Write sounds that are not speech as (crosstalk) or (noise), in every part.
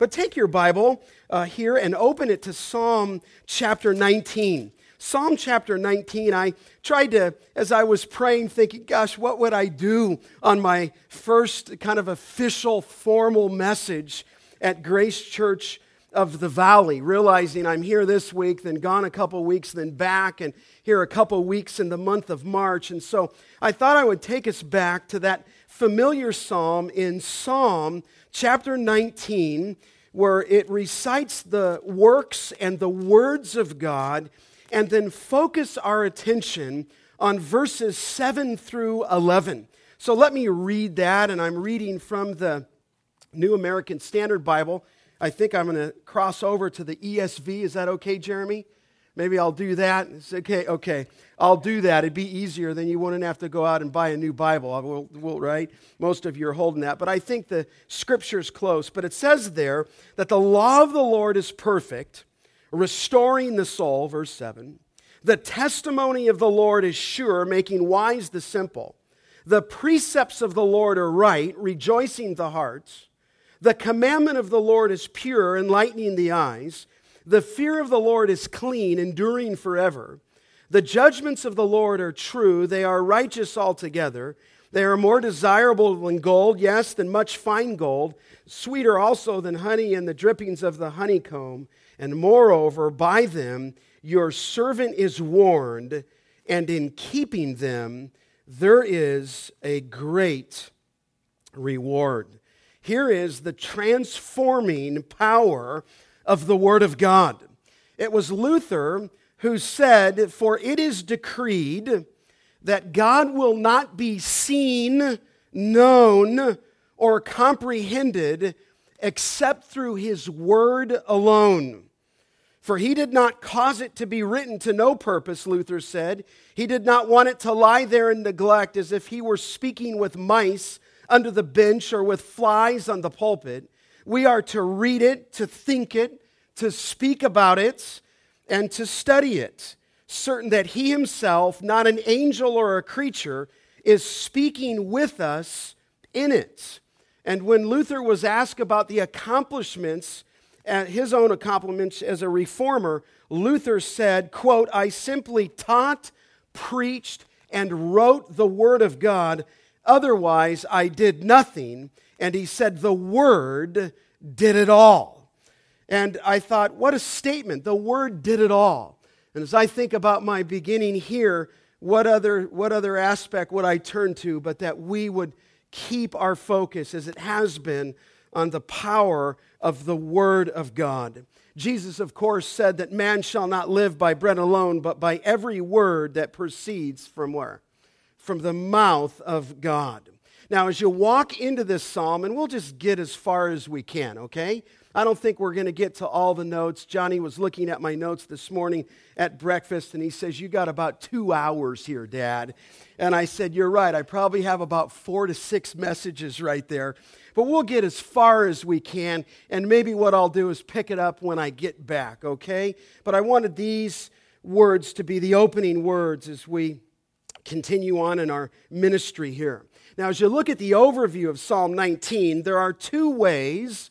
But take your Bible uh, here and open it to Psalm chapter 19. Psalm chapter 19, I tried to, as I was praying, thinking, gosh, what would I do on my first kind of official, formal message at Grace Church of the Valley, realizing I'm here this week, then gone a couple weeks, then back, and here a couple weeks in the month of March. And so I thought I would take us back to that familiar psalm in Psalm chapter 19, where it recites the works and the words of God and then focus our attention on verses 7 through 11. So let me read that, and I'm reading from the New American Standard Bible. I think I'm going to cross over to the ESV. Is that okay, Jeremy? Maybe I'll do that. It's okay, okay. I'll do that. It'd be easier. Then you wouldn't have to go out and buy a new Bible, will, will, right? Most of you are holding that. But I think the scripture's close. But it says there that the law of the Lord is perfect, restoring the soul, verse 7. The testimony of the Lord is sure, making wise the simple. The precepts of the Lord are right, rejoicing the hearts. The commandment of the Lord is pure, enlightening the eyes. The fear of the Lord is clean, enduring forever. The judgments of the Lord are true, they are righteous altogether. They are more desirable than gold, yes, than much fine gold, sweeter also than honey and the drippings of the honeycomb. And moreover, by them your servant is warned, and in keeping them there is a great reward. Here is the transforming power of the Word of God. It was Luther who said, For it is decreed that God will not be seen, known, or comprehended except through His Word alone. For he did not cause it to be written to no purpose, Luther said. He did not want it to lie there in neglect as if he were speaking with mice under the bench or with flies on the pulpit. We are to read it, to think it, to speak about it, and to study it, certain that he himself, not an angel or a creature, is speaking with us in it. And when Luther was asked about the accomplishments at his own accomplishments as a reformer, Luther said, quote, I simply taught, preached, and wrote the Word of God. Otherwise, I did nothing. And he said, The Word did it all. And I thought, what a statement. The Word did it all. And as I think about my beginning here, what other, what other aspect would I turn to but that we would keep our focus, as it has been, on the power of the Word of God. Jesus, of course, said that man shall not live by bread alone, but by every word that proceeds from where? From the mouth of God. Now, as you walk into this psalm, and we'll just get as far as we can, okay? I don't think we're going to get to all the notes. Johnny was looking at my notes this morning at breakfast, and he says, You got about two hours here, Dad. And I said, You're right. I probably have about four to six messages right there. But we'll get as far as we can, and maybe what I'll do is pick it up when I get back, okay? But I wanted these words to be the opening words as we continue on in our ministry here. Now, as you look at the overview of Psalm 19, there are two ways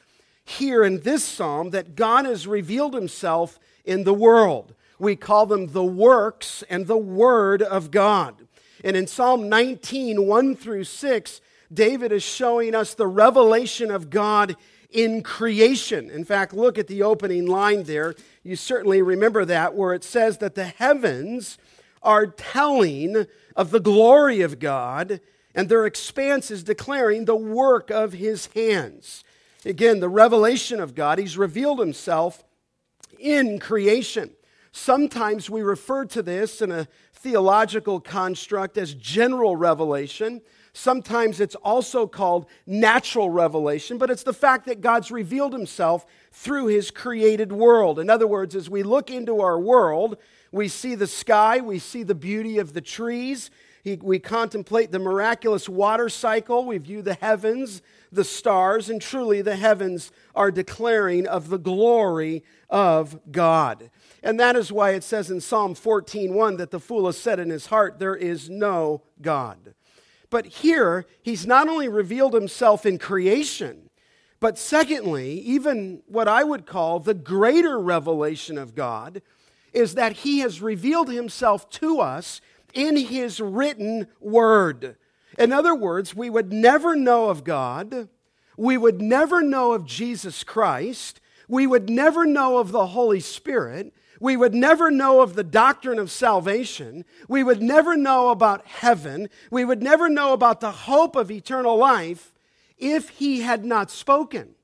here in this psalm that God has revealed himself in the world. We call them the works and the word of God. And in Psalm 19, 1 through 6, David is showing us the revelation of God in creation. In fact, look at the opening line there. You certainly remember that, where it says that the heavens are telling of the glory of God, and their expanse is declaring the work of his hands. Again, the revelation of God, he's revealed himself in creation. Sometimes we refer to this in a theological construct as general revelation. Sometimes it's also called natural revelation, but it's the fact that God's revealed himself through his created world. In other words, as we look into our world, we see the sky, we see the beauty of the trees, we contemplate the miraculous water cycle, we view the heavens, the stars, and truly the heavens are declaring of the glory of God. And that is why it says in Psalm 14:1 that the fool has said in his heart, There is no God. But here, he's not only revealed himself in creation, But secondly, even what I would call the greater revelation of God is that He has revealed Himself to us in His written word. In other words, we would never know of God, we would never know of Jesus Christ, we would never know of the Holy Spirit, we would never know of the doctrine of salvation. We would never know about heaven. We would never know about the hope of eternal life if he had not spoken.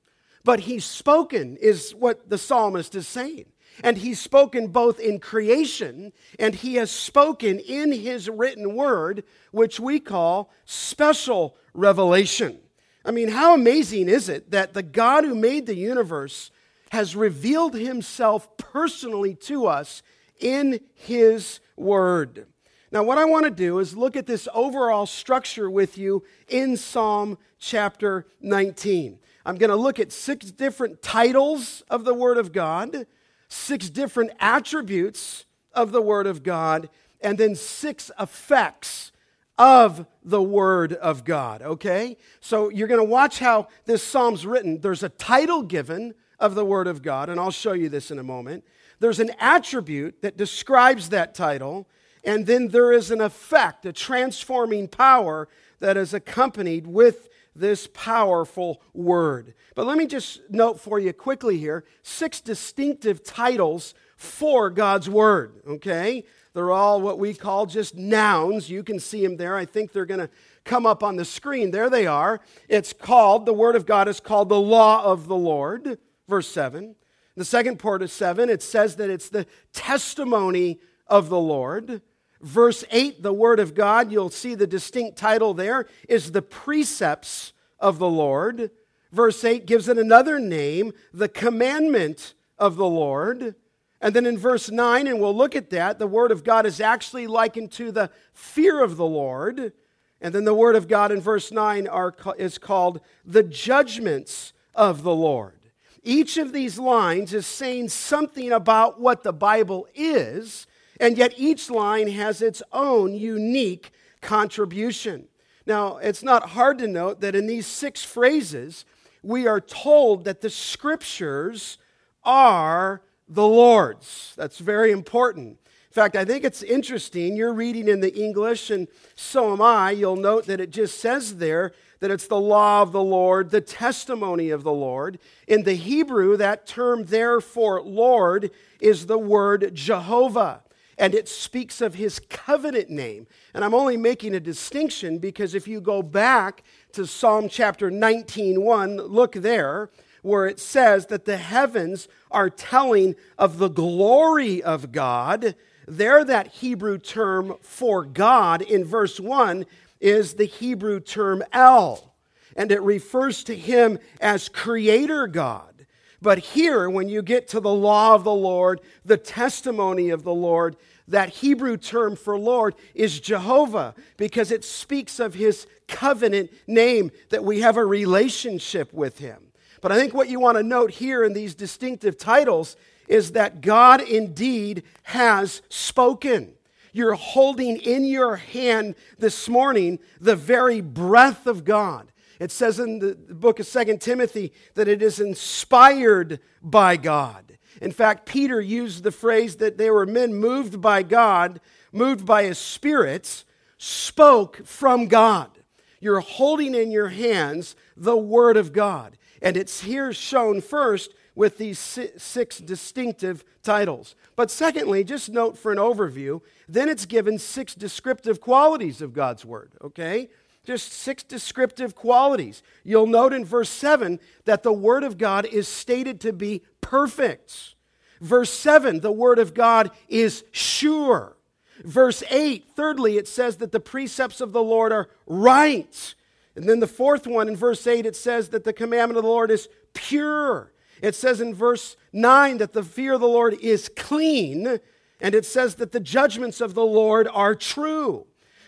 But he's spoken, is what the psalmist is saying. And he's spoken both in creation and he has spoken in his written word, which we call special revelation. I mean, how amazing is it that the God who made the universe has revealed himself personally to us in his word? Now, what I want to do is look at this overall structure with you in Psalm chapter 19. I'm going to look at six different titles of the Word of God, six different attributes of the Word of God, and then six effects of the Word of God, okay? So you're going to watch how this psalm's written. There's a title given of the Word of God, and I'll show you this in a moment. There's an attribute that describes that title, and then there is an effect, a transforming power that is accompanied with this powerful word. But let me just note for you quickly here six distinctive titles for God's word, okay? They're all what we call just nouns. You can see them there. I think they're going to come up on the screen. There they are. It's called, the word of God is called the law of the Lord, verse 7. The second part of 7, it says that it's the testimony of the Lord. Verse 8, the Word of God, you'll see the distinct title there, is the precepts of the Lord. Verse 8 gives it another name, the commandment of the Lord. And then in verse 9, and we'll look at that, the Word of God is actually likened to the fear of the Lord. And then the Word of God in verse 9 are, is called the judgments of the Lord. Each of these lines is saying something about what the Bible is and yet each line has its own unique contribution. Now, it's not hard to note that in these six phrases, we are told that the scriptures are the Lord's. That's very important. In fact, I think it's interesting. You're reading in the English, and so am I. You'll note that it just says there that it's the law of the Lord, the testimony of the Lord. In the Hebrew, that term therefore, Lord is the word Jehovah and it speaks of his covenant name. And I'm only making a distinction because if you go back to Psalm chapter 19:1, look there where it says that the heavens are telling of the glory of God. There that Hebrew term for God in verse 1 is the Hebrew term El, and it refers to him as creator God. But here, when you get to the law of the Lord, the testimony of the Lord, that Hebrew term for Lord is Jehovah because it speaks of his covenant name, that we have a relationship with him. But I think what you want to note here in these distinctive titles is that God indeed has spoken. You're holding in your hand this morning the very breath of God. It says in the book of Second Timothy that it is inspired by God. In fact, Peter used the phrase that they were men moved by God, moved by his spirits, spoke from God. You're holding in your hands the Word of God. And it's here shown first with these six distinctive titles. But secondly, just note for an overview, then it's given six descriptive qualities of God's Word, okay? Just six descriptive qualities. You'll note in verse 7 that the Word of God is stated to be perfect. Verse 7, the Word of God is sure. Verse 8, thirdly, it says that the precepts of the Lord are right. And then the fourth one in verse 8, it says that the commandment of the Lord is pure. It says in verse 9 that the fear of the Lord is clean. And it says that the judgments of the Lord are true.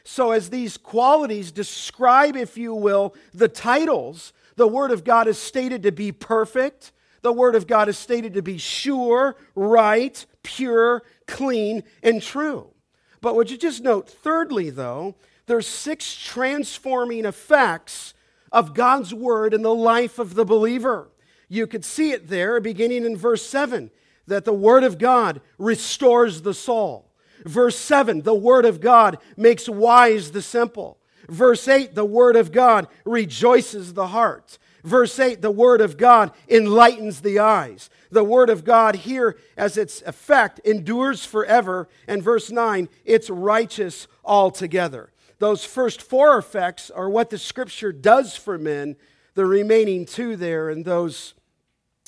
So, as these qualities describe, if you will, the titles, the Word of God is stated to be perfect. The Word of God is stated to be sure, right, pure, clean, and true. But would you just note, thirdly, though, there's six transforming effects of God's word in the life of the believer. You could see it there beginning in verse 7 that the word of God restores the soul. Verse 7, the word of God makes wise the simple. Verse 8, the word of God rejoices the heart. Verse 8, the word of God enlightens the eyes. The word of God here, as its effect, endures forever. And verse 9, it's righteous altogether. Those first four effects are what the scripture does for men. The remaining two there and those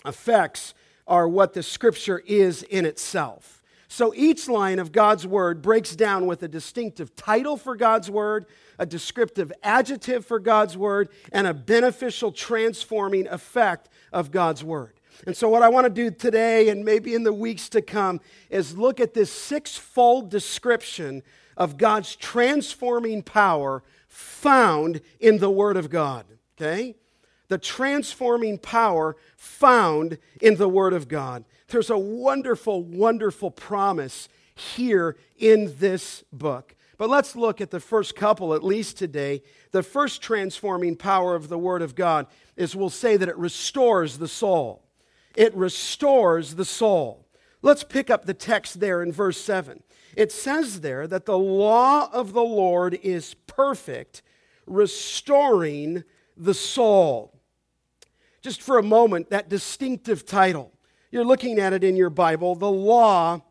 effects are what the scripture is in itself. So each line of God's word breaks down with a distinctive title for God's word, a descriptive adjective for God's word, and a beneficial transforming effect of God's word. And so, what I want to do today and maybe in the weeks to come is look at this six-fold description of God's transforming power found in the Word of God. Okay? The transforming power found in the Word of God. There's a wonderful, wonderful promise here in this book. But let's look at the first couple, at least today. The first transforming power of the Word of God is we'll say that it restores the soul. It restores the soul. Let's pick up the text there in verse 7. It says there that the law of the Lord is perfect, restoring the soul. Just for a moment, that distinctive title. You're looking at it in your Bible, the law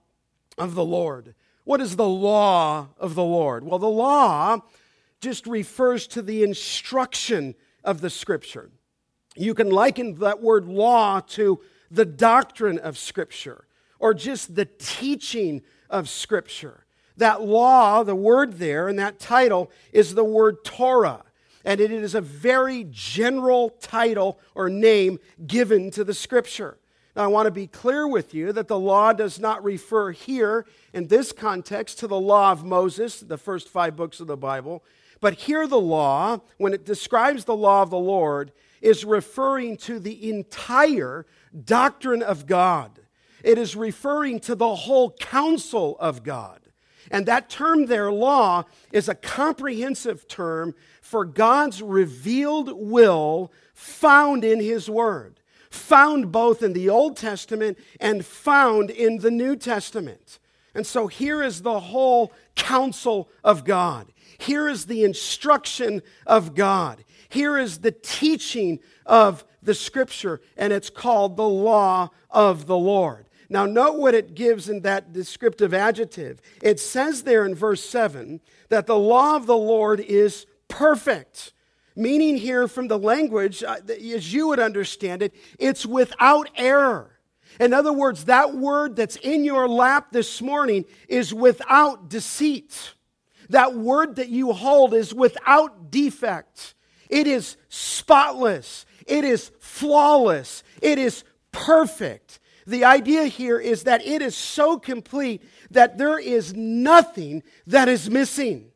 of the Lord. What is the law of the Lord? Well, the law just refers to the instruction of the Scripture. You can liken that word law to the doctrine of Scripture or just the teaching of Scripture. That law, the word there, and that title is the word Torah. And it is a very general title or name given to the Scripture. Now, I want to be clear with you that the law does not refer here in this context to the law of Moses, the first five books of the Bible. But here, the law, when it describes the law of the Lord, is referring to the entire doctrine of God. It is referring to the whole counsel of God. And that term there, law, is a comprehensive term for God's revealed will found in His Word, found both in the Old Testament and found in the New Testament. And so here is the whole counsel of God. Here is the instruction of God. Here is the teaching of the Scripture, and it's called the law of the Lord. Now, note what it gives in that descriptive adjective. It says there in verse 7 that the law of the Lord is perfect. Meaning, here from the language, uh, as you would understand it, it's without error. In other words, that word that's in your lap this morning is without deceit. That word that you hold is without defect. It is spotless. It is flawless. It is perfect. The idea here is that it is so complete that there is nothing that is missing.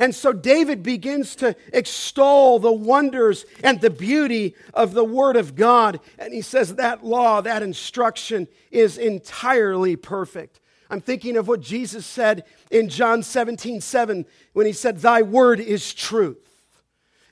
And so David begins to extol the wonders and the beauty of the Word of God. And he says that law, that instruction is entirely perfect. I'm thinking of what Jesus said in John 17, 7, when he said, Thy word is truth.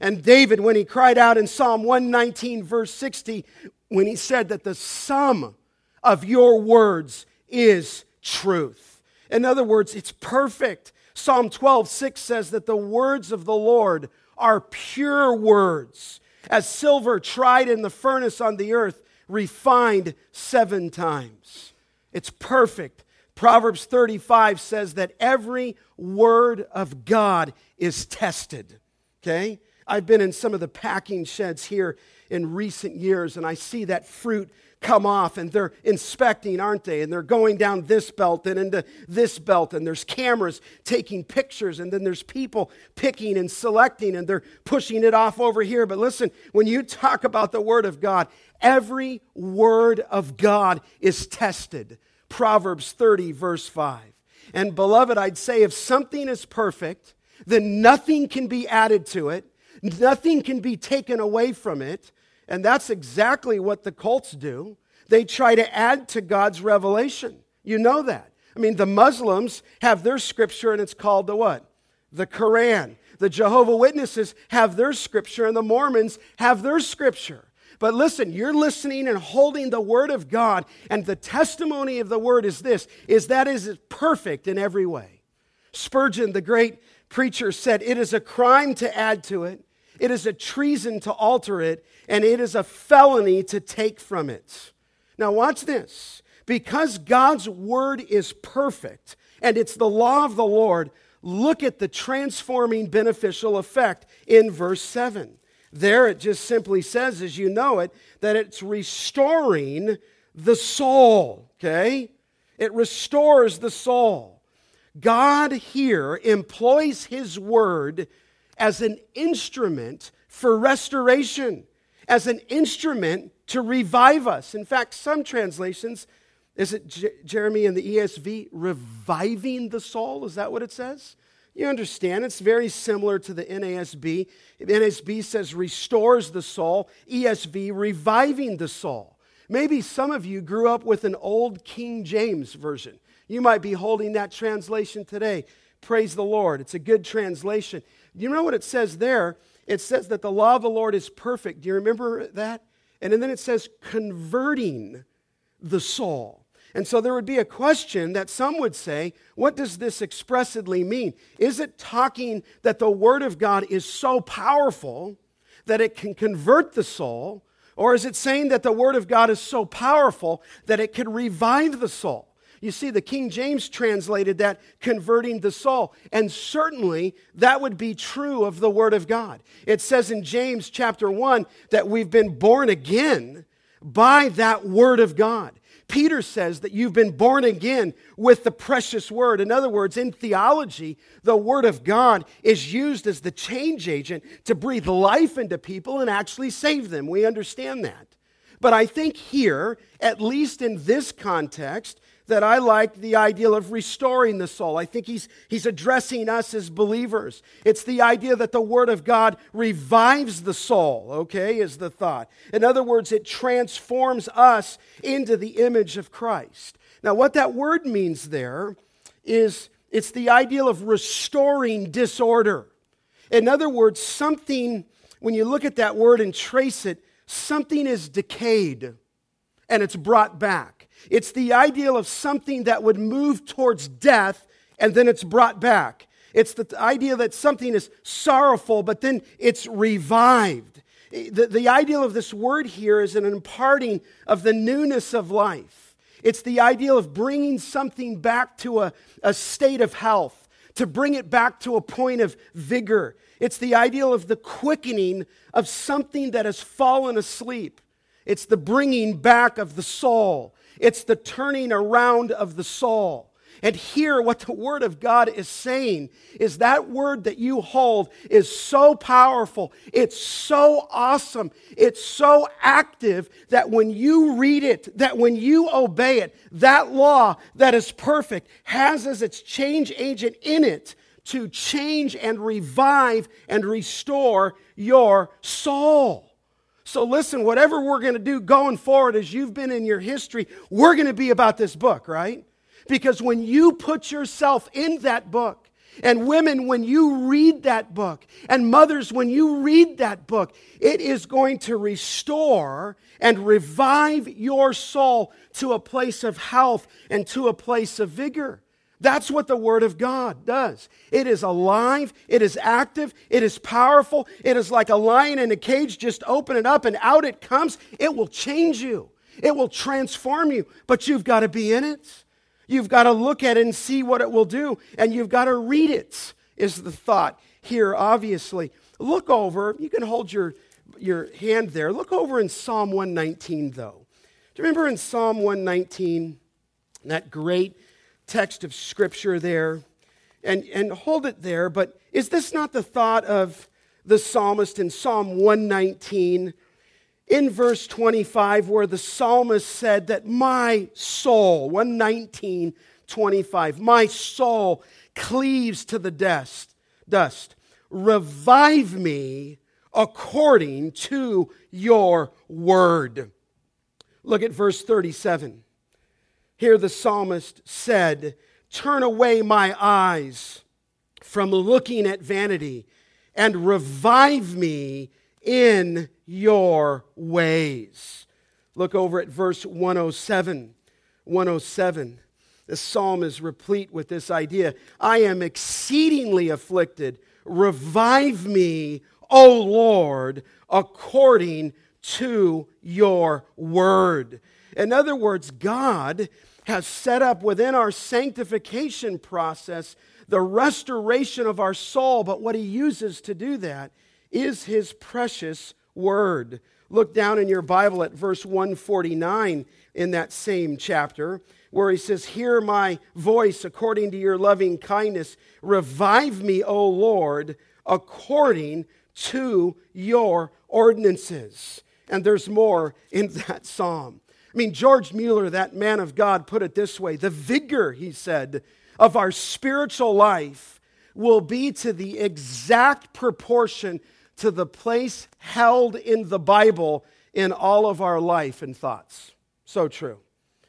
And David, when he cried out in Psalm 119, verse 60, when he said that the sum of your words is truth. In other words, it's perfect. Psalm 12, 6 says that the words of the Lord are pure words, as silver tried in the furnace on the earth, refined seven times. It's perfect. Proverbs 35 says that every word of God is tested. Okay? I've been in some of the packing sheds here in recent years, and I see that fruit come off and they're inspecting, aren't they? And they're going down this belt and into this belt, and there's cameras taking pictures, and then there's people picking and selecting, and they're pushing it off over here. But listen, when you talk about the Word of God, every Word of God is tested. Proverbs 30, verse 5. And beloved, I'd say if something is perfect, then nothing can be added to it, nothing can be taken away from it. And that's exactly what the cults do. They try to add to God's revelation. You know that. I mean, the Muslims have their scripture and it's called the what? The Quran. The Jehovah Witnesses have their scripture, and the Mormons have their scripture. But listen, you're listening and holding the word of God, and the testimony of the word is this is that is perfect in every way. Spurgeon, the great preacher, said, It is a crime to add to it, it is a treason to alter it, and it is a felony to take from it. Now, watch this. Because God's word is perfect and it's the law of the Lord, look at the transforming beneficial effect in verse 7. There it just simply says, as you know it, that it's restoring the soul, okay? It restores the soul. God here employs his word as an instrument for restoration, as an instrument to revive us. In fact, some translations, is it J- Jeremy in the ESV, reviving the soul? Is that what it says? You understand, it's very similar to the NASB. NASB says restores the soul, ESV reviving the soul. Maybe some of you grew up with an old King James version. You might be holding that translation today. Praise the Lord. It's a good translation. Do you know what it says there? It says that the law of the Lord is perfect. Do you remember that? And then it says converting the soul. And so there would be a question that some would say, what does this expressly mean? Is it talking that the Word of God is so powerful that it can convert the soul? Or is it saying that the Word of God is so powerful that it can revive the soul? You see, the King James translated that converting the soul. And certainly that would be true of the Word of God. It says in James chapter 1 that we've been born again by that Word of God. Peter says that you've been born again with the precious word. In other words, in theology, the word of God is used as the change agent to breathe life into people and actually save them. We understand that. But I think here, at least in this context, that I like the ideal of restoring the soul. I think he's, he's addressing us as believers. It's the idea that the Word of God revives the soul, okay, is the thought. In other words, it transforms us into the image of Christ. Now, what that word means there is it's the ideal of restoring disorder. In other words, something, when you look at that word and trace it, something is decayed and it's brought back. It's the ideal of something that would move towards death and then it's brought back. It's the idea that something is sorrowful, but then it's revived. The, the ideal of this word here is an imparting of the newness of life. It's the ideal of bringing something back to a, a state of health, to bring it back to a point of vigor. It's the ideal of the quickening of something that has fallen asleep. It's the bringing back of the soul. It's the turning around of the soul. And here, what the Word of God is saying is that word that you hold is so powerful, it's so awesome, it's so active that when you read it, that when you obey it, that law that is perfect has as its change agent in it to change and revive and restore your soul. So, listen, whatever we're going to do going forward as you've been in your history, we're going to be about this book, right? Because when you put yourself in that book, and women, when you read that book, and mothers, when you read that book, it is going to restore and revive your soul to a place of health and to a place of vigor. That's what the Word of God does. It is alive, it is active, it is powerful. It is like a lion in a cage. Just open it up and out it comes. It will change you, it will transform you, but you've got to be in it. You've got to look at it and see what it will do, and you've got to read it, is the thought here, obviously. Look over, you can hold your, your hand there. Look over in Psalm 119, though. Do you remember in Psalm 119, that great text of Scripture there and, and hold it there. But is this not the thought of the psalmist in Psalm 119? In verse 25, where the psalmist said that my soul, 119, 25, my soul cleaves to the dust, dust. Revive me according to your word. Look at verse 37. Here the psalmist said, Turn away my eyes from looking at vanity and revive me in your ways. Look over at verse 107. 107. The psalm is replete with this idea I am exceedingly afflicted. Revive me, O Lord, according to your word. In other words, God has set up within our sanctification process the restoration of our soul, but what he uses to do that is his precious word. Look down in your Bible at verse 149 in that same chapter, where he says, Hear my voice according to your loving kindness. Revive me, O Lord, according to your ordinances. And there's more in that psalm. I mean, George Mueller, that man of God, put it this way the vigor, he said, of our spiritual life will be to the exact proportion to the place held in the Bible in all of our life and thoughts. So true.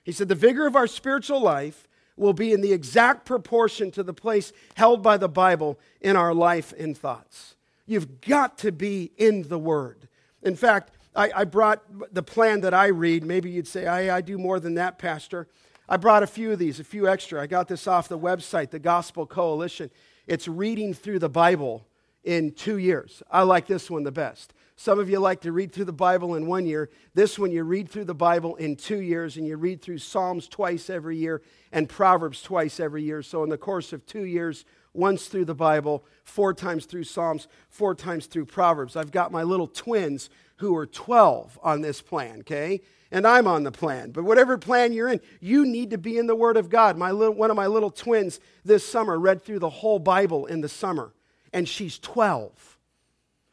He said, the vigor of our spiritual life will be in the exact proportion to the place held by the Bible in our life and thoughts. You've got to be in the Word. In fact, I, I brought the plan that I read. Maybe you'd say, I, I do more than that, Pastor. I brought a few of these, a few extra. I got this off the website, the Gospel Coalition. It's reading through the Bible in two years. I like this one the best. Some of you like to read through the Bible in one year. This one, you read through the Bible in two years, and you read through Psalms twice every year and Proverbs twice every year. So, in the course of two years, once through the Bible, four times through Psalms, four times through Proverbs. I've got my little twins who are 12 on this plan, okay? And I'm on the plan. But whatever plan you're in, you need to be in the Word of God. My little, one of my little twins this summer read through the whole Bible in the summer, and she's 12.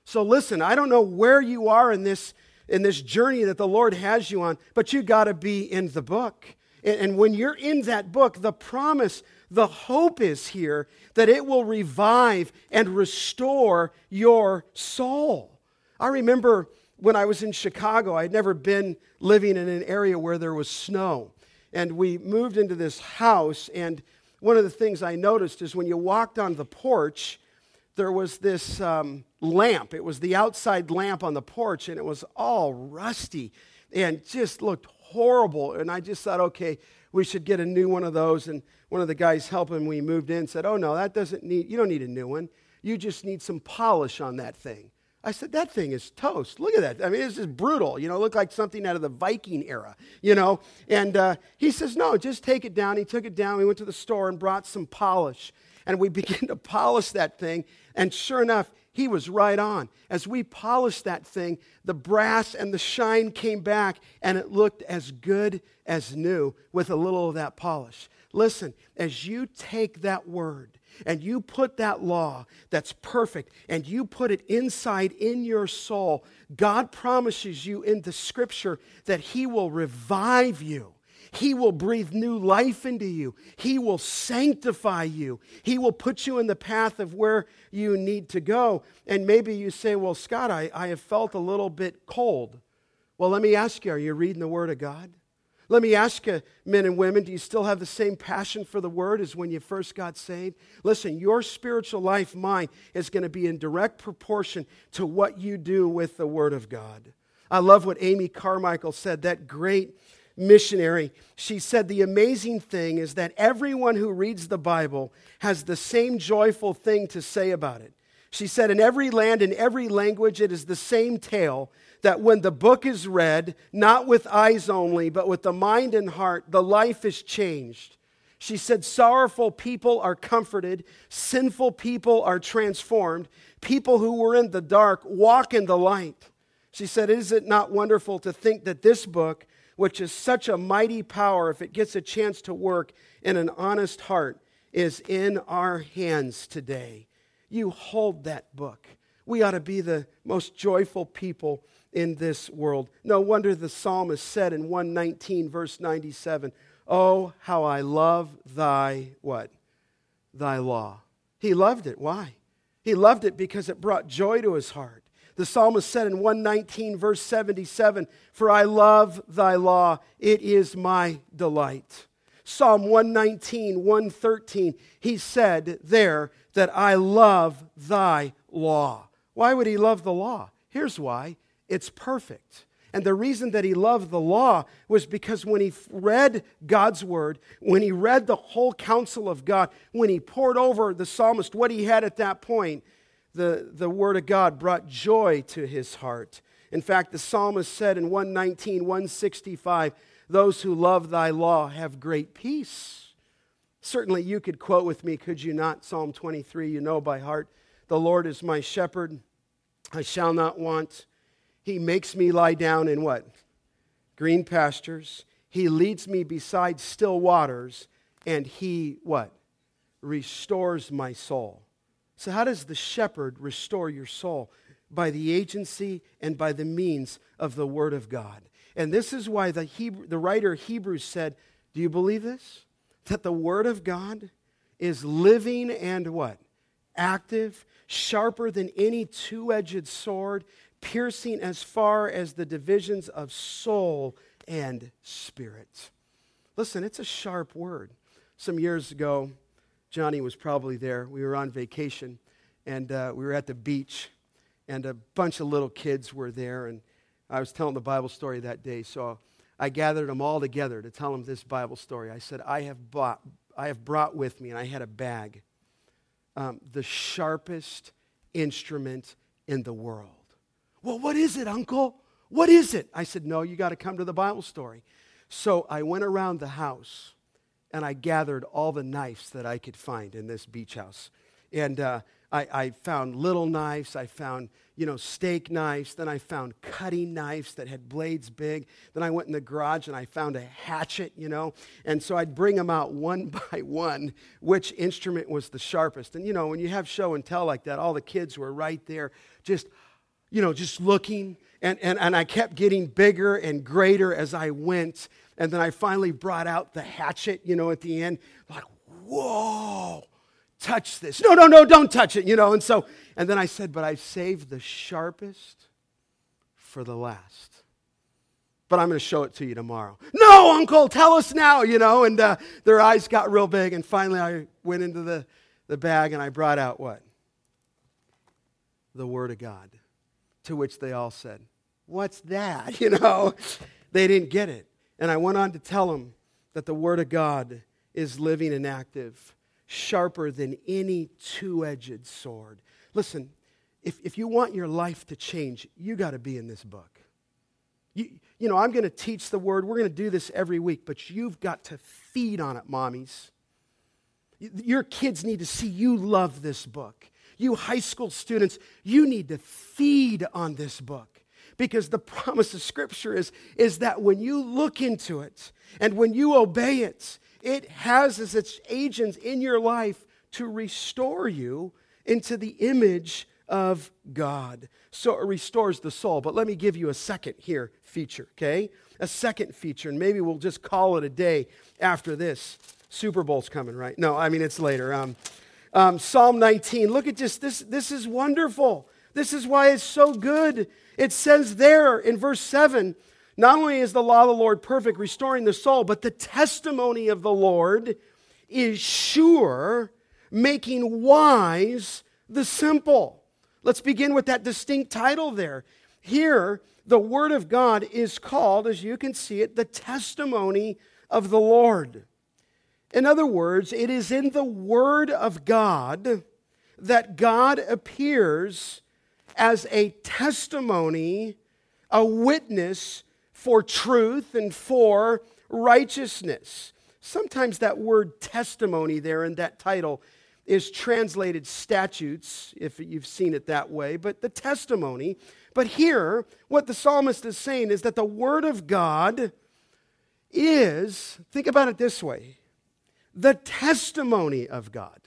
So listen, I don't know where you are in this, in this journey that the Lord has you on, but you got to be in the book. And, and when you're in that book, the promise the hope is here that it will revive and restore your soul. I remember when I was in Chicago, I'd never been living in an area where there was snow. And we moved into this house, and one of the things I noticed is when you walked on the porch, there was this um, lamp. It was the outside lamp on the porch, and it was all rusty and just looked horrible. And I just thought, okay, we should get a new one of those. And one of the guys helping we moved in said, Oh, no, that doesn't need, you don't need a new one. You just need some polish on that thing. I said, That thing is toast. Look at that. I mean, it's just brutal. You know, looked like something out of the Viking era, you know. And uh, he says, No, just take it down. He took it down. We went to the store and brought some polish. And we (laughs) began to polish that thing. And sure enough, he was right on. As we polished that thing, the brass and the shine came back, and it looked as good as new with a little of that polish. Listen, as you take that word and you put that law that's perfect and you put it inside in your soul, God promises you in the scripture that He will revive you. He will breathe new life into you. He will sanctify you. He will put you in the path of where you need to go. And maybe you say, Well, Scott, I, I have felt a little bit cold. Well, let me ask you are you reading the Word of God? Let me ask you, men and women, do you still have the same passion for the word as when you first got saved? Listen, your spiritual life, mine, is going to be in direct proportion to what you do with the word of God. I love what Amy Carmichael said, that great missionary. She said, The amazing thing is that everyone who reads the Bible has the same joyful thing to say about it. She said, In every land, in every language, it is the same tale that when the book is read, not with eyes only, but with the mind and heart, the life is changed. She said, Sorrowful people are comforted, sinful people are transformed, people who were in the dark walk in the light. She said, Is it not wonderful to think that this book, which is such a mighty power, if it gets a chance to work in an honest heart, is in our hands today? You hold that book. We ought to be the most joyful people in this world. No wonder the psalmist said in 119, verse 97, Oh, how I love thy what? Thy law. He loved it. Why? He loved it because it brought joy to his heart. The psalmist said in 119, verse 77, For I love thy law, it is my delight. Psalm 119, 113, he said there that I love thy law. Why would he love the law? Here's why it's perfect. And the reason that he loved the law was because when he read God's word, when he read the whole counsel of God, when he poured over the psalmist what he had at that point, the, the word of God brought joy to his heart. In fact, the psalmist said in 119, 165, Those who love thy law have great peace. Certainly, you could quote with me, could you not? Psalm 23, you know by heart. The Lord is my shepherd, I shall not want. He makes me lie down in what? Green pastures. He leads me beside still waters, and he what? Restores my soul. So, how does the shepherd restore your soul? By the agency and by the means of the Word of God. And this is why the, Hebrew, the writer Hebrews said, Do you believe this? That the Word of God is living and what? Active, sharper than any two edged sword, piercing as far as the divisions of soul and spirit. Listen, it's a sharp word. Some years ago, Johnny was probably there. We were on vacation and uh, we were at the beach, and a bunch of little kids were there. And I was telling the Bible story that day, so I gathered them all together to tell them this Bible story. I said, I have, bought, I have brought with me, and I had a bag, um, the sharpest instrument in the world. Well, what is it, Uncle? What is it? I said, No, you got to come to the Bible story. So I went around the house and I gathered all the knives that I could find in this beach house. And uh, I, I, found little knives. I found, you know, steak knives. Then I found cutting knives that had blades big. Then I went in the garage and I found a hatchet, you know. And so I'd bring them out (laughs) one by one, which instrument was the sharpest. And, you know, when you have show and tell like that, all the kids were right there just you know, just looking. And, and, and I kept getting bigger and greater as I went. And then I finally brought out the hatchet, you know, at the end. Like, whoa, touch this. No, no, no, don't touch it, you know. And so, and then I said, but I saved the sharpest for the last. But I'm going to show it to you tomorrow. No, Uncle, tell us now, you know. And uh, their eyes got real big. And finally, I went into the, the bag and I brought out what? The Word of God. To which they all said, What's that? (laughs) You know, they didn't get it. And I went on to tell them that the Word of God is living and active, sharper than any two edged sword. Listen, if, if you want your life to change, you got to be in this book. You, you know, I'm going to teach the Word. We're going to do this every week, but you've got to feed on it, mommies. Your kids need to see you love this book you high school students, you need to feed on this book because the promise of Scripture is, is that when you look into it and when you obey it, it has as its agents in your life to restore you into the image of God. So it restores the soul. But let me give you a second here feature, okay? A second feature, and maybe we'll just call it a day after this. Super Bowl's coming, right? No, I mean, it's later. Um, um, Psalm 19. Look at this. This, this is wonderful. This is why it's so good. It says there in verse 7 not only is the law of the Lord perfect, restoring the soul, but the testimony of the Lord is sure, making wise the simple. Let's begin with that distinct title there. Here, the Word of God is called, as you can see it, the testimony of the Lord. In other words, it is in the Word of God that God appears as a testimony, a witness for truth and for righteousness. Sometimes that word testimony there in that title is translated statutes, if you've seen it that way, but the testimony. But here, what the psalmist is saying is that the Word of God is, think about it this way the testimony of God.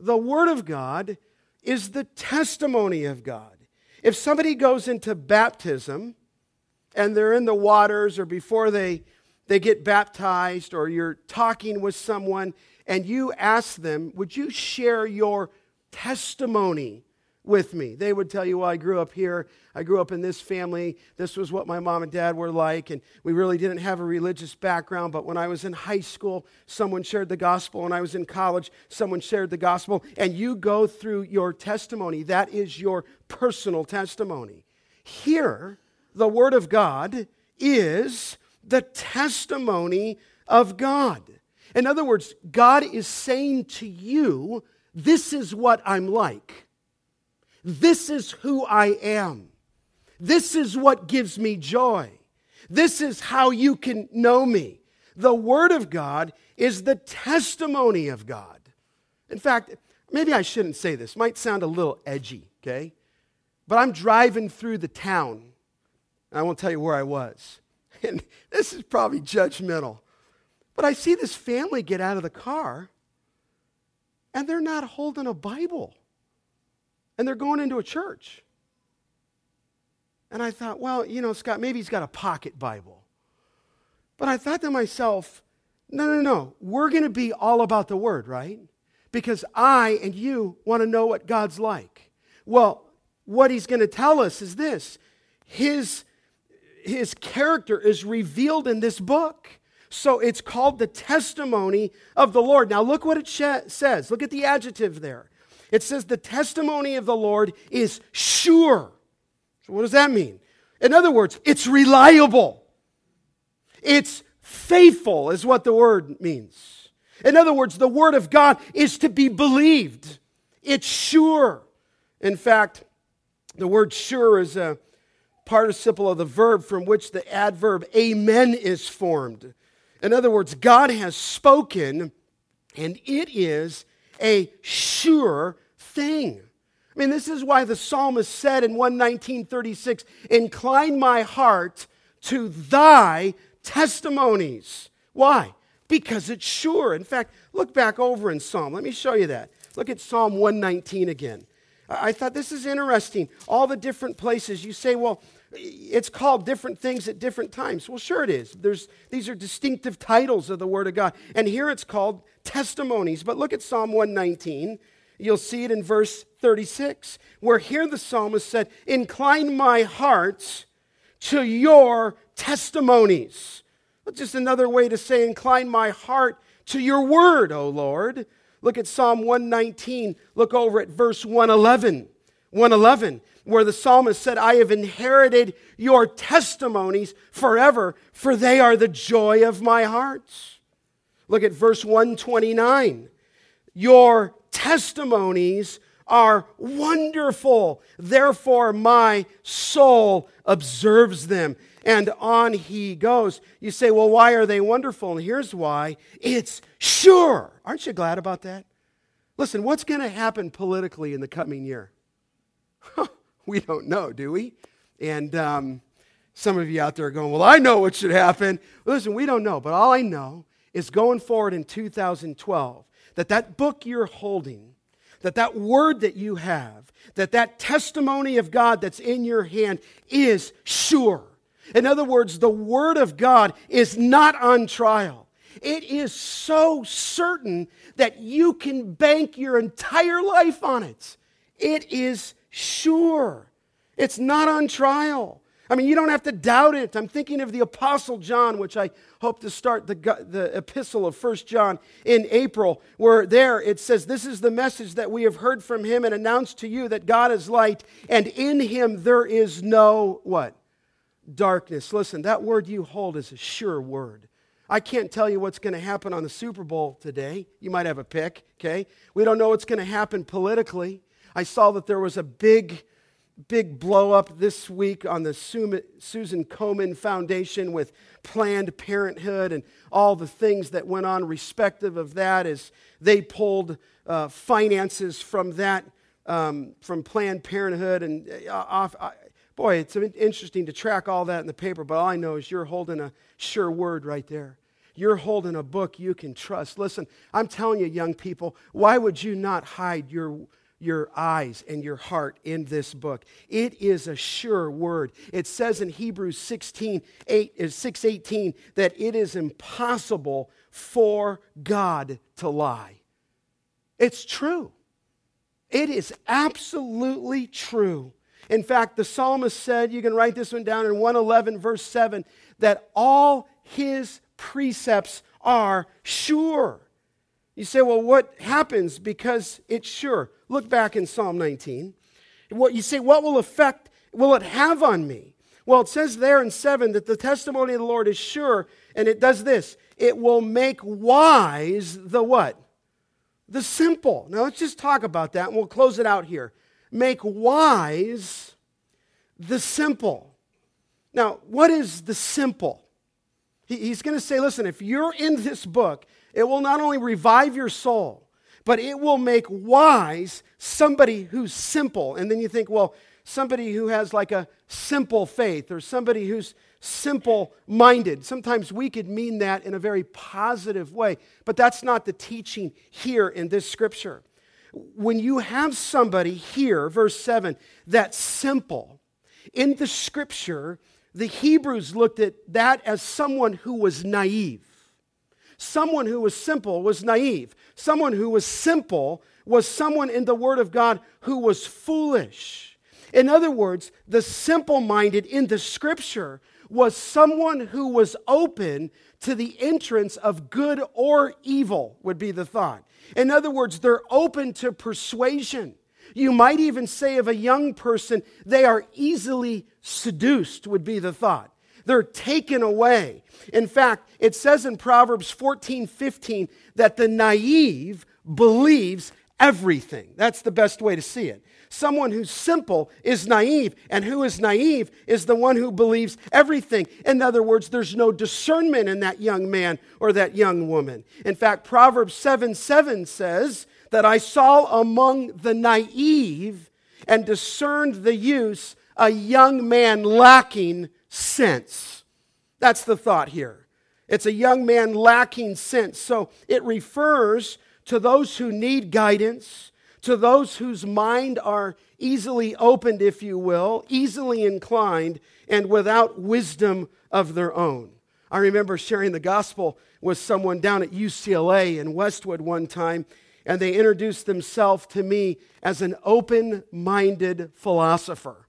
The Word of God is the testimony of God. If somebody goes into baptism and they're in the waters or before they, they get baptized or you're talking with someone and you ask them, Would you share your testimony with me. They would tell you, well, I grew up here. I grew up in this family. This was what my mom and dad were like. And we really didn't have a religious background. But when I was in high school, someone shared the gospel. When I was in college, someone shared the gospel. And you go through your testimony. That is your personal testimony. Here, the Word of God is the testimony of God. In other words, God is saying to you, This is what I'm like. This is who I am. This is what gives me joy. This is how you can know me. The Word of God is the testimony of God. In fact, maybe I shouldn't say this, might sound a little edgy, okay? But I'm driving through the town, and I won't tell you where I was. (laughs) And this is probably judgmental. But I see this family get out of the car, and they're not holding a Bible and they're going into a church. And I thought, well, you know, Scott, maybe he's got a pocket Bible. But I thought to myself, no, no, no. We're going to be all about the Word, right? Because I and you want to know what God's like. Well, what he's going to tell us is this his, his character is revealed in this book. So it's called the testimony of the Lord. Now, look what it sh- says. Look at the adjective there. It says the testimony of the Lord is sure. So, what does that mean? In other words, it's reliable. It's faithful, is what the word means. In other words, the word of God is to be believed, it's sure. In fact, the word sure is a participle of the verb from which the adverb amen is formed. In other words, God has spoken, and it is a sure thing. I mean, this is why the psalmist said in 11936, Incline my heart to thy testimonies. Why? Because it's sure. In fact, look back over in Psalm. Let me show you that. Look at Psalm 119 again. I thought this is interesting. All the different places you say, well, it's called different things at different times. Well, sure it is. There's, these are distinctive titles of the Word of God. And here it's called testimonies. But look at Psalm 119 You'll see it in verse 36, where here the psalmist said, Incline my heart to your testimonies. That's just another way to say, Incline my heart to your word, O Lord. Look at Psalm 119. Look over at verse 111. 111, where the psalmist said, I have inherited your testimonies forever, for they are the joy of my heart. Look at verse 129. Your testimonies are wonderful. Therefore, my soul observes them. And on he goes. You say, well, why are they wonderful? And here's why it's sure. Aren't you glad about that? Listen, what's going to happen politically in the coming year? we don't know, do we? And um, some of you out there are going, well, I know what should happen. Listen, we don't know. But all I know is going forward in 2012, that that book you're holding, that that word that you have, that that testimony of God that's in your hand is sure. In other words, the word of God is not on trial. It is so certain that you can bank your entire life on it. It is sure. It's not on trial. I mean, you don't have to doubt it. I'm thinking of the Apostle John, which I hope to start the, the epistle of First John in April, where there it says, This is the message that we have heard from him and announced to you that God is light, and in him there is no what? Darkness. Listen, that word you hold is a sure word. I can't tell you what's going to happen on the Super Bowl today. You might have a pick, okay? We don't know what's going to happen politically. I saw that there was a big big blow up this week on the Susan Komen Foundation with Planned Parenthood and all the things that went on, respective of that, as they pulled uh, finances from that, um, from Planned Parenthood. And uh, off, uh, boy, it's interesting to track all that in the paper, but all I know is you're holding a sure word right there. You're holding a book you can trust. Listen, I'm telling you, young people, why would you not hide your your eyes and your heart in this book. It is a sure word. It says in Hebrews 16, 8, uh, 6 18 that it is impossible for God to lie. It's true. It is absolutely true. In fact, the psalmist said, you can write this one down in 111, verse 7, that all his precepts are sure. You say, well, what happens because it's sure? Look back in Psalm 19. What you say, what will affect, will it have on me? Well, it says there in 7 that the testimony of the Lord is sure, and it does this. It will make wise the what? The simple. Now let's just talk about that and we'll close it out here. Make wise the simple. Now, what is the simple? He's going to say, listen, if you're in this book, it will not only revive your soul, but it will make wise somebody who's simple. And then you think, well, somebody who has like a simple faith or somebody who's simple minded. Sometimes we could mean that in a very positive way, but that's not the teaching here in this scripture. When you have somebody here, verse 7, that's simple, in the scripture, the Hebrews looked at that as someone who was naive. Someone who was simple was naive. Someone who was simple was someone in the Word of God who was foolish. In other words, the simple minded in the Scripture was someone who was open to the entrance of good or evil, would be the thought. In other words, they're open to persuasion. You might even say of a young person, they are easily seduced, would be the thought. They're taken away. In fact, it says in Proverbs 14 15 that the naive believes everything. That's the best way to see it. Someone who's simple is naive, and who is naive is the one who believes everything. In other words, there's no discernment in that young man or that young woman. In fact, Proverbs 7 7 says that I saw among the naive and discerned the use a young man lacking sense. That's the thought here. It's a young man lacking sense. So it refers to those who need guidance, to those whose mind are easily opened, if you will, easily inclined, and without wisdom of their own. I remember sharing the gospel with someone down at UCLA in Westwood one time, and they introduced themselves to me as an open minded philosopher.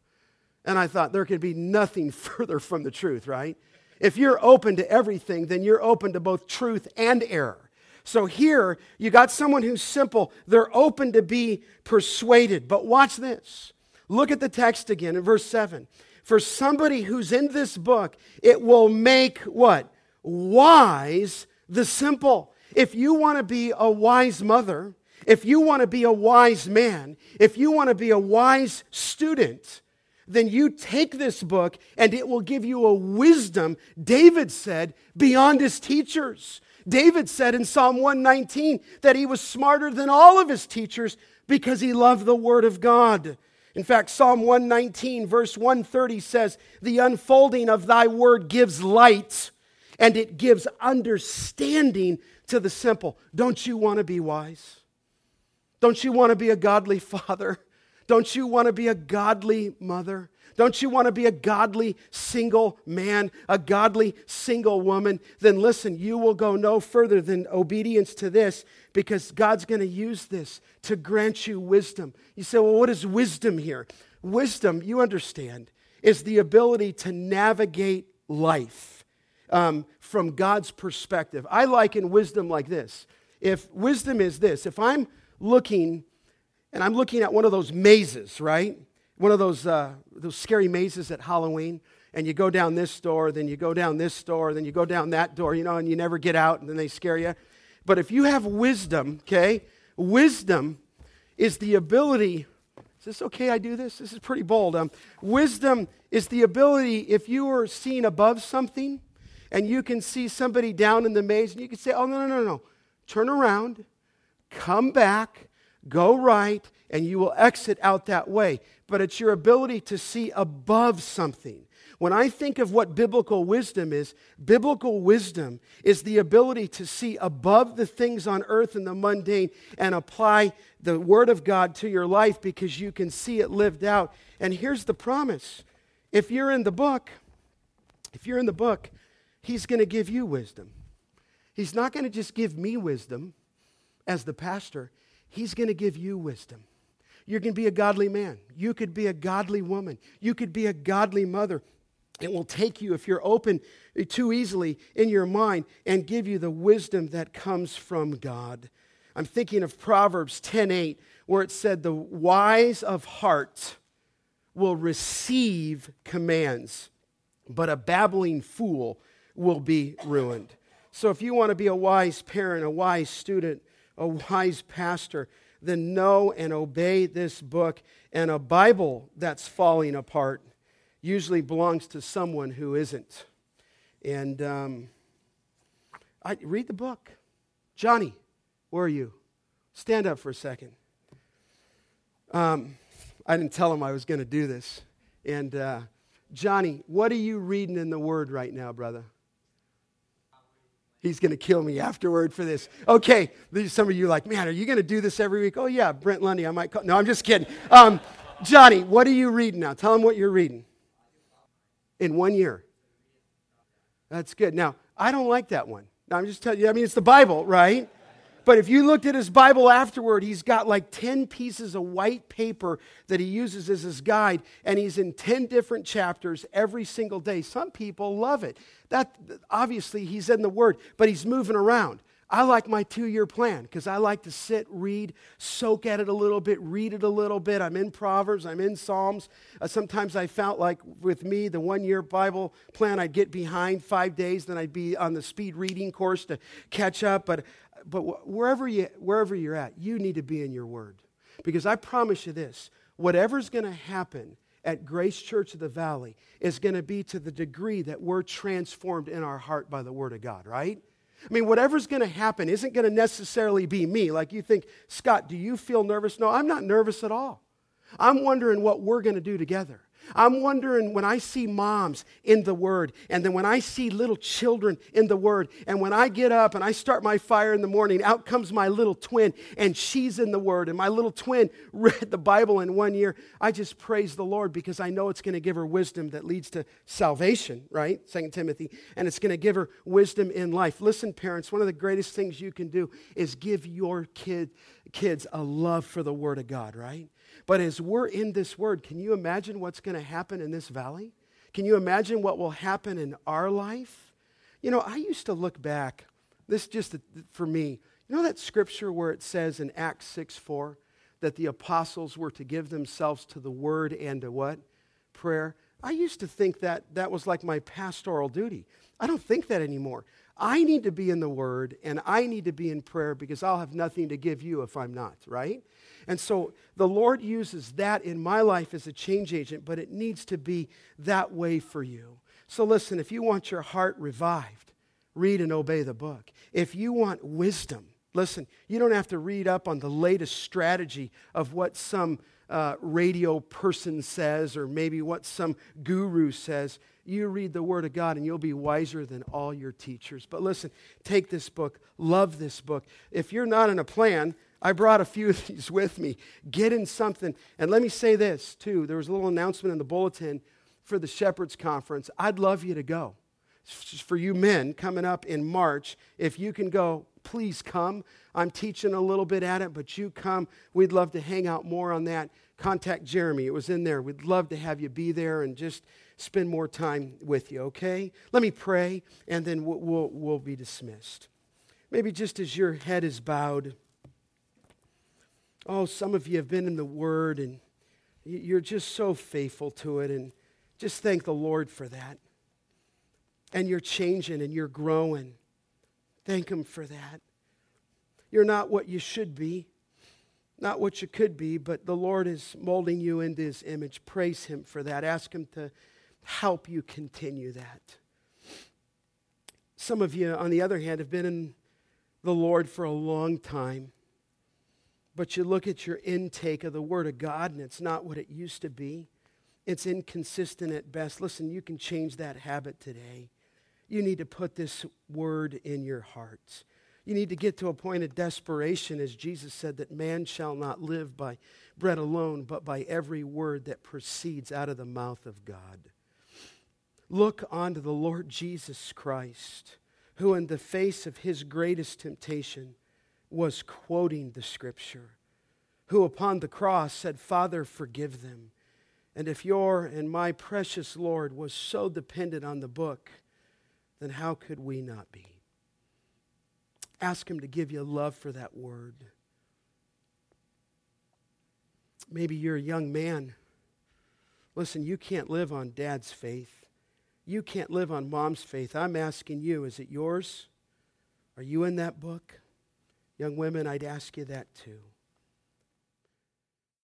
And I thought there could be nothing (laughs) further from the truth, right? If you're open to everything, then you're open to both truth and error. So here, you got someone who's simple. They're open to be persuaded. But watch this. Look at the text again in verse 7. For somebody who's in this book, it will make what? Wise the simple. If you want to be a wise mother, if you want to be a wise man, if you want to be a wise student, then you take this book and it will give you a wisdom, David said, beyond his teachers. David said in Psalm 119 that he was smarter than all of his teachers because he loved the Word of God. In fact, Psalm 119, verse 130 says, The unfolding of thy word gives light and it gives understanding to the simple. Don't you want to be wise? Don't you want to be a godly (laughs) father? Don't you want to be a godly mother? Don't you want to be a godly single man, a godly single woman? Then listen, you will go no further than obedience to this because God's going to use this to grant you wisdom. You say, well, what is wisdom here? Wisdom, you understand, is the ability to navigate life um, from God's perspective. I liken wisdom like this. If wisdom is this, if I'm looking and I'm looking at one of those mazes, right? one of those, uh, those scary mazes at Halloween, and you go down this door, then you go down this door, then you go down that door, you know, and you never get out, and then they scare you. But if you have wisdom, okay, wisdom is the ability. Is this okay? I do this? This is pretty bold. Um, wisdom is the ability, if you are seen above something and you can see somebody down in the maze, and you can say, oh, no, no, no, no. Turn around, come back, go right, and you will exit out that way. But it's your ability to see above something. When I think of what biblical wisdom is, biblical wisdom is the ability to see above the things on earth and the mundane and apply the Word of God to your life because you can see it lived out. And here's the promise if you're in the book, if you're in the book, He's going to give you wisdom. He's not going to just give me wisdom as the pastor, He's going to give you wisdom. You can be a godly man. You could be a godly woman. You could be a godly mother. It will take you, if you're open too easily in your mind, and give you the wisdom that comes from God. I'm thinking of Proverbs 10:8, where it said, The wise of heart will receive commands, but a babbling fool will be ruined. So if you want to be a wise parent, a wise student, a wise pastor, then know and obey this book. And a Bible that's falling apart usually belongs to someone who isn't. And um, I read the book. Johnny, where are you? Stand up for a second. Um, I didn't tell him I was going to do this. And uh, Johnny, what are you reading in the Word right now, brother? He's going to kill me afterward for this. Okay, some of you like, man, are you going to do this every week? Oh, yeah, Brent Lundy, I might call. No, I'm just kidding. Um, Johnny, what are you reading now? Tell him what you're reading. In one year. That's good. Now, I don't like that one. I'm just telling you, I mean, it's the Bible, right? But if you looked at his Bible afterward, he's got like 10 pieces of white paper that he uses as his guide, and he's in 10 different chapters every single day. Some people love it. That obviously he's in the Word, but he's moving around. I like my two year plan because I like to sit, read, soak at it a little bit, read it a little bit. I'm in Proverbs, I'm in Psalms. Uh, sometimes I felt like with me, the one year Bible plan, I'd get behind five days, then I'd be on the speed reading course to catch up. But but wherever, you, wherever you're at, you need to be in your word. Because I promise you this whatever's going to happen at Grace Church of the Valley is going to be to the degree that we're transformed in our heart by the Word of God, right? I mean, whatever's going to happen isn't going to necessarily be me. Like you think, Scott, do you feel nervous? No, I'm not nervous at all. I'm wondering what we're going to do together. I'm wondering when I see moms in the Word, and then when I see little children in the Word, and when I get up and I start my fire in the morning, out comes my little twin, and she's in the Word, and my little twin (laughs) read the Bible in one year. I just praise the Lord because I know it's going to give her wisdom that leads to salvation, right? Second Timothy, and it's going to give her wisdom in life. Listen, parents, one of the greatest things you can do is give your kid, kids a love for the Word of God, right? But as we're in this word, can you imagine what's going to happen in this valley? Can you imagine what will happen in our life? You know, I used to look back, this just for me, you know that scripture where it says in Acts 6 4 that the apostles were to give themselves to the word and to what? Prayer. I used to think that that was like my pastoral duty. I don't think that anymore. I need to be in the word and I need to be in prayer because I'll have nothing to give you if I'm not, right? And so the Lord uses that in my life as a change agent, but it needs to be that way for you. So listen, if you want your heart revived, read and obey the book. If you want wisdom, listen, you don't have to read up on the latest strategy of what some uh, radio person says or maybe what some guru says. You read the Word of God and you'll be wiser than all your teachers. But listen, take this book, love this book. If you're not in a plan, I brought a few (laughs) of these with me. Get in something. And let me say this, too. There was a little announcement in the bulletin for the Shepherds Conference. I'd love you to go. For you men coming up in March, if you can go, please come. I'm teaching a little bit at it, but you come. We'd love to hang out more on that. Contact Jeremy. It was in there. We'd love to have you be there and just spend more time with you, okay? Let me pray, and then we'll, we'll, we'll be dismissed. Maybe just as your head is bowed. Oh, some of you have been in the Word and you're just so faithful to it, and just thank the Lord for that. And you're changing and you're growing. Thank Him for that. You're not what you should be, not what you could be, but the Lord is molding you into His image. Praise Him for that. Ask Him to help you continue that. Some of you, on the other hand, have been in the Lord for a long time but you look at your intake of the Word of God and it's not what it used to be. It's inconsistent at best. Listen, you can change that habit today. You need to put this Word in your hearts. You need to get to a point of desperation, as Jesus said, that man shall not live by bread alone, but by every word that proceeds out of the mouth of God. Look unto the Lord Jesus Christ, who, in the face of his greatest temptation, was quoting the scripture. who upon the cross said, Father, forgive them. And if your and my precious Lord was so dependent on the book, then how could we not be? Ask Him to give you love for that word. Maybe you're a young man. Listen, you can't live on dad's faith. You can't live on mom's faith. I'm asking you, is it yours? Are you in that book? Young women, I'd ask you that too.